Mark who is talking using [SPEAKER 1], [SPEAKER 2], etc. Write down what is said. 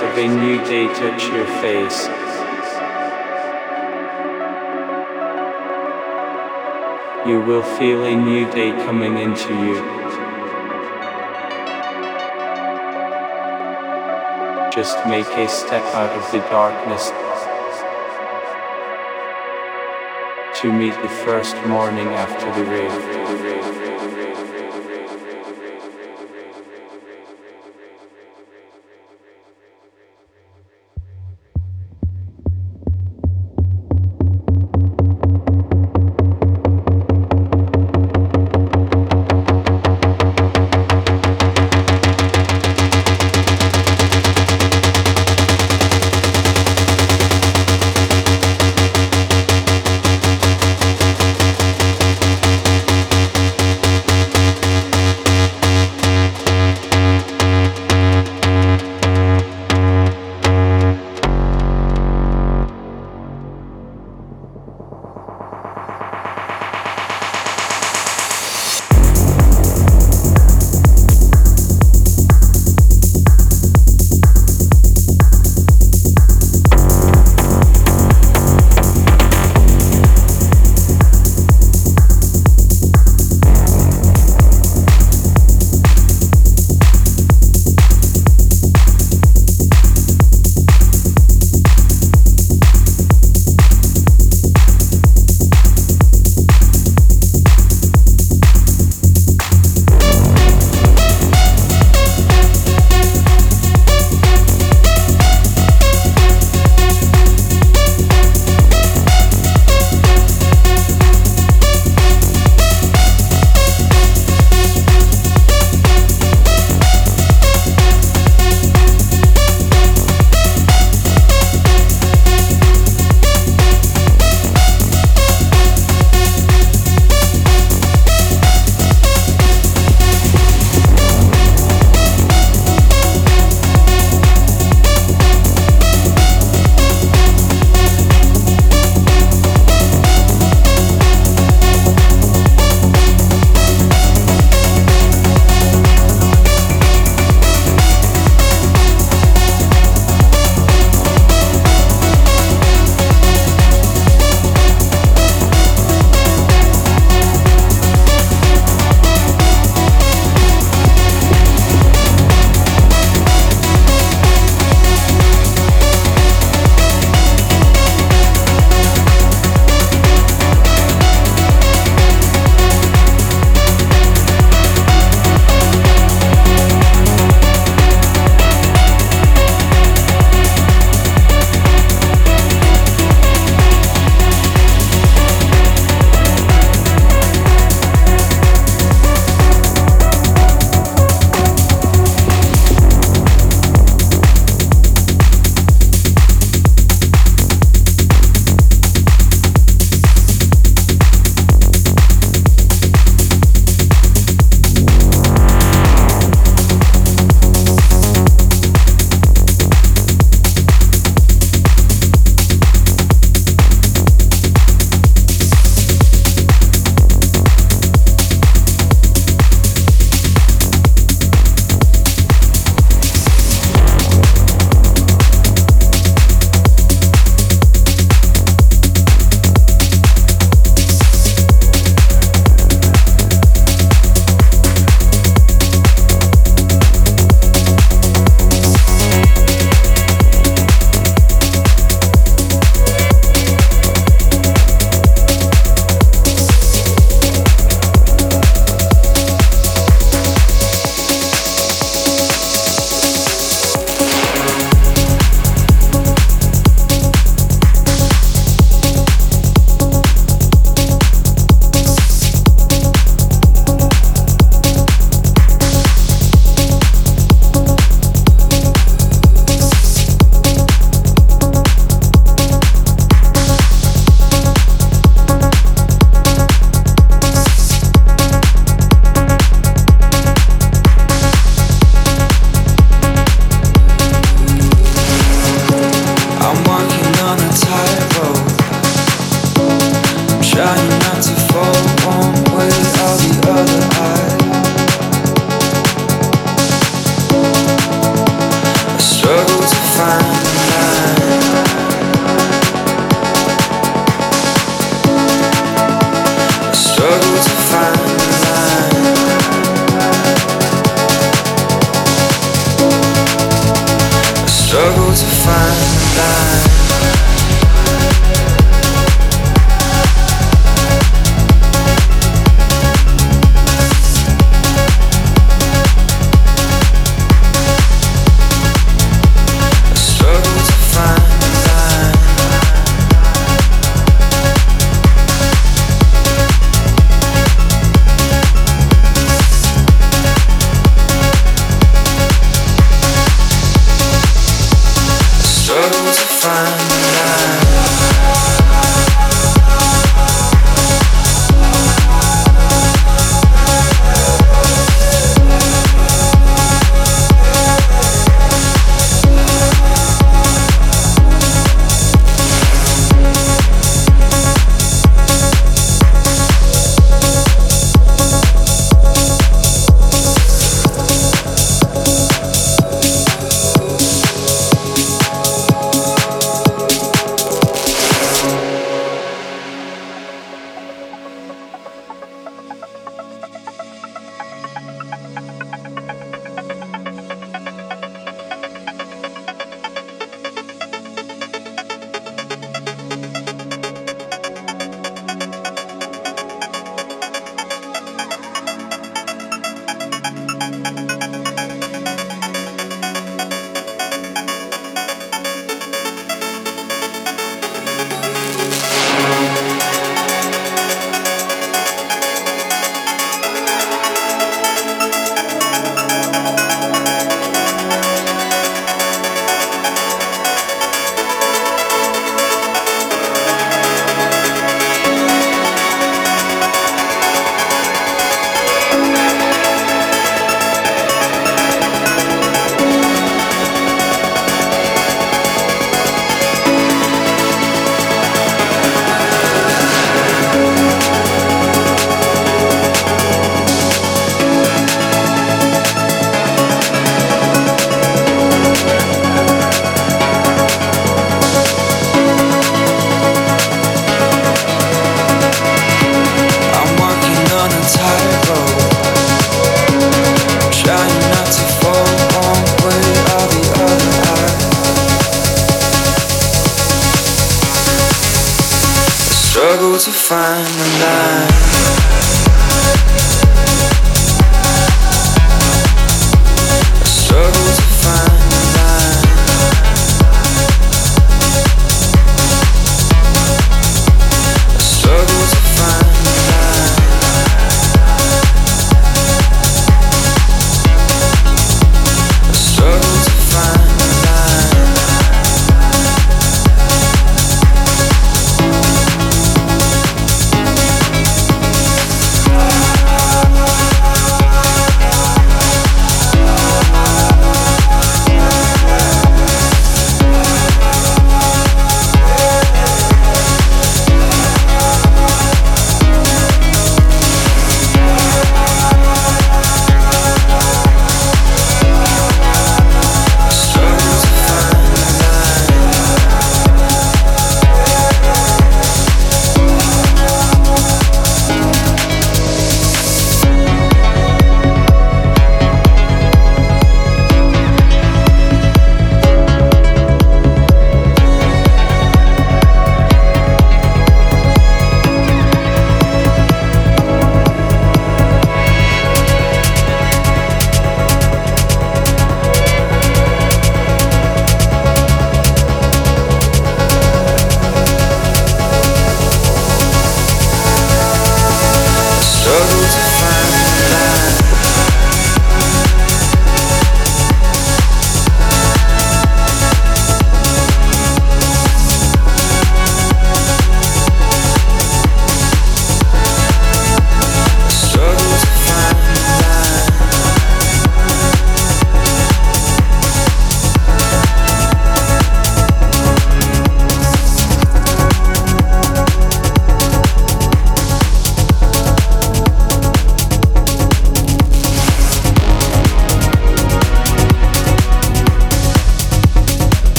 [SPEAKER 1] Of a
[SPEAKER 2] new day touch your face. You will feel a new day coming into you. Just make a step out of the darkness to meet the first morning after the rain.